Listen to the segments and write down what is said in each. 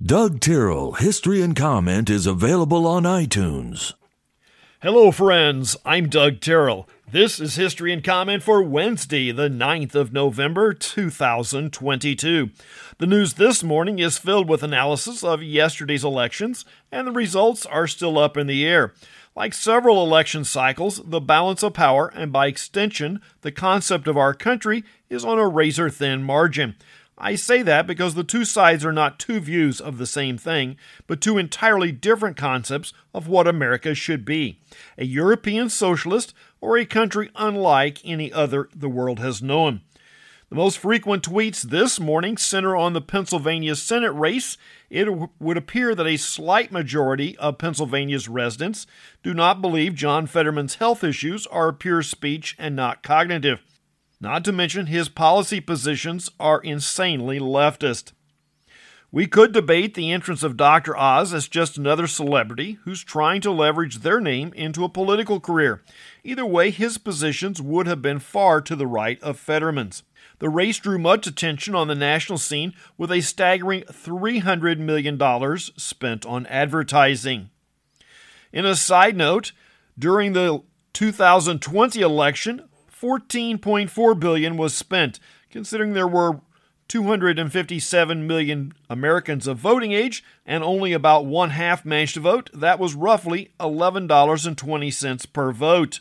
Doug Tyrrell History and Comment is available on iTunes. Hello, friends. I'm Doug Tyrrell. This is History and Comment for Wednesday, the 9th of November, 2022. The news this morning is filled with analysis of yesterday's elections, and the results are still up in the air. Like several election cycles, the balance of power, and by extension, the concept of our country, is on a razor thin margin. I say that because the two sides are not two views of the same thing, but two entirely different concepts of what America should be a European socialist or a country unlike any other the world has known. The most frequent tweets this morning center on the Pennsylvania Senate race. It would appear that a slight majority of Pennsylvania's residents do not believe John Fetterman's health issues are pure speech and not cognitive. Not to mention, his policy positions are insanely leftist. We could debate the entrance of Dr. Oz as just another celebrity who's trying to leverage their name into a political career. Either way, his positions would have been far to the right of Fetterman's. The race drew much attention on the national scene with a staggering $300 million spent on advertising. In a side note, during the 2020 election, 14.4 billion was spent, considering there were 257 million Americans of voting age and only about one half managed to vote. That was roughly $11.20 per vote.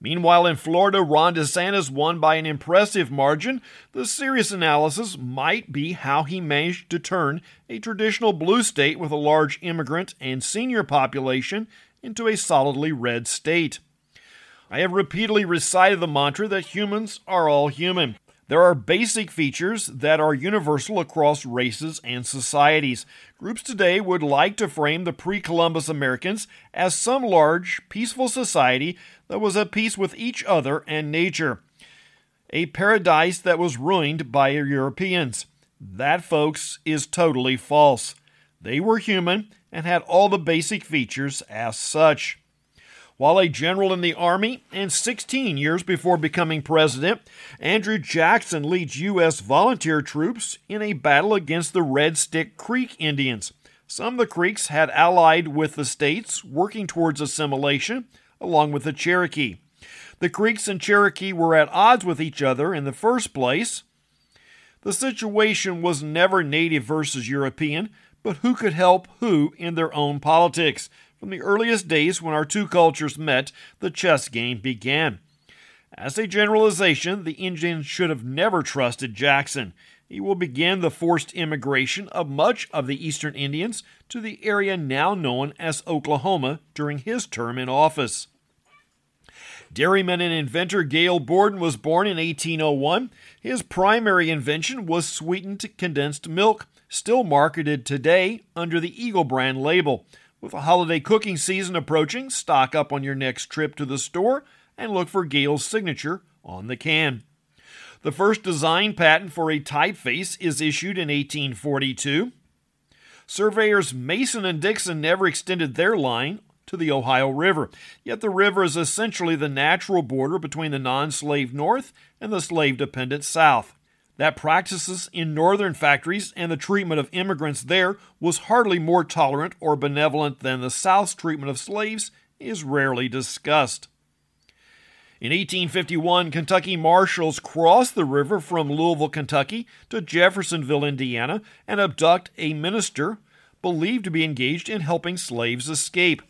Meanwhile, in Florida, Ron DeSantis won by an impressive margin. The serious analysis might be how he managed to turn a traditional blue state with a large immigrant and senior population into a solidly red state. I have repeatedly recited the mantra that humans are all human. There are basic features that are universal across races and societies. Groups today would like to frame the pre Columbus Americans as some large, peaceful society that was at peace with each other and nature. A paradise that was ruined by Europeans. That, folks, is totally false. They were human and had all the basic features as such. While a general in the Army and 16 years before becoming president, Andrew Jackson leads U.S. volunteer troops in a battle against the Red Stick Creek Indians. Some of the Creeks had allied with the states, working towards assimilation, along with the Cherokee. The Creeks and Cherokee were at odds with each other in the first place. The situation was never native versus European, but who could help who in their own politics? From the earliest days when our two cultures met, the chess game began. As a generalization, the Indians should have never trusted Jackson. He will begin the forced immigration of much of the Eastern Indians to the area now known as Oklahoma during his term in office. Dairyman and inventor Gail Borden was born in 1801. His primary invention was sweetened condensed milk, still marketed today under the Eagle brand label. With the holiday cooking season approaching, stock up on your next trip to the store and look for Gail's signature on the can. The first design patent for a typeface is issued in 1842. Surveyors Mason and Dixon never extended their line to the Ohio River, yet the river is essentially the natural border between the non slave North and the slave dependent South that practices in northern factories and the treatment of immigrants there was hardly more tolerant or benevolent than the South's treatment of slaves is rarely discussed. In 1851, Kentucky marshals crossed the river from Louisville, Kentucky to Jeffersonville, Indiana, and abduct a minister believed to be engaged in helping slaves escape.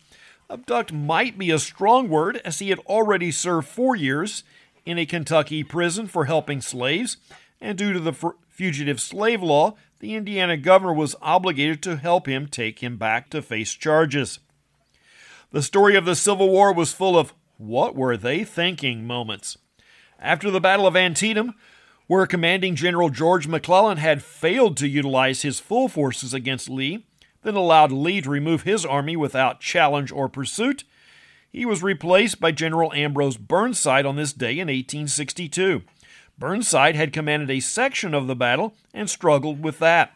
Abduct might be a strong word, as he had already served four years in a Kentucky prison for helping slaves and due to the fugitive slave law, the Indiana governor was obligated to help him take him back to face charges. The story of the Civil War was full of what were they thinking moments. After the Battle of Antietam, where commanding General George McClellan had failed to utilize his full forces against Lee, then allowed Lee to remove his army without challenge or pursuit, he was replaced by General Ambrose Burnside on this day in 1862. Burnside had commanded a section of the battle and struggled with that.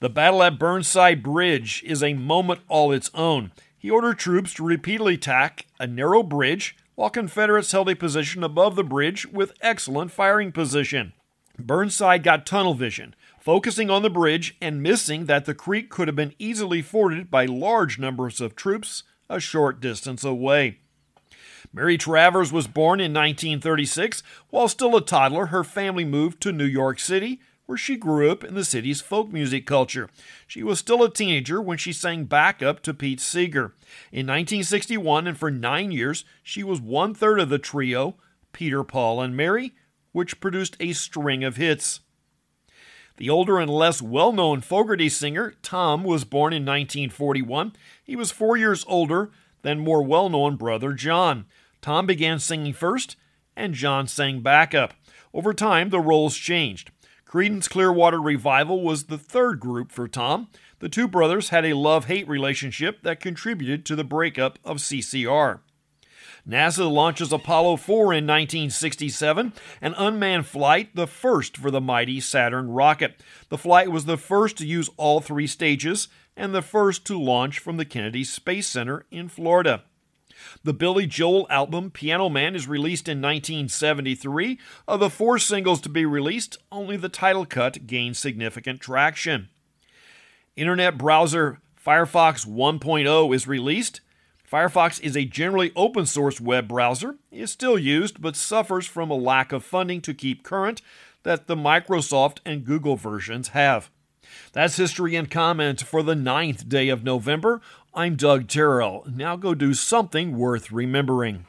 The battle at Burnside Bridge is a moment all its own. He ordered troops to repeatedly attack a narrow bridge while Confederates held a position above the bridge with excellent firing position. Burnside got tunnel vision, focusing on the bridge and missing that the creek could have been easily forded by large numbers of troops a short distance away. Mary Travers was born in 1936. While still a toddler, her family moved to New York City, where she grew up in the city's folk music culture. She was still a teenager when she sang backup to Pete Seeger. In 1961, and for nine years, she was one third of the trio, Peter, Paul, and Mary, which produced a string of hits. The older and less well known Fogerty singer, Tom, was born in 1941. He was four years older than more well known brother John. Tom began singing first, and John sang backup. Over time, the roles changed. Creedence Clearwater Revival was the third group for Tom. The two brothers had a love hate relationship that contributed to the breakup of CCR. NASA launches Apollo 4 in 1967, an unmanned flight, the first for the mighty Saturn rocket. The flight was the first to use all three stages and the first to launch from the Kennedy Space Center in Florida. The Billy Joel album Piano Man is released in 1973. Of the four singles to be released, only the title cut gained significant traction. Internet browser Firefox 1.0 is released. Firefox is a generally open source web browser. It is still used, but suffers from a lack of funding to keep current that the Microsoft and Google versions have. That's history and comment for the ninth day of November. I'm Doug Tyrrell. Now go do something worth remembering.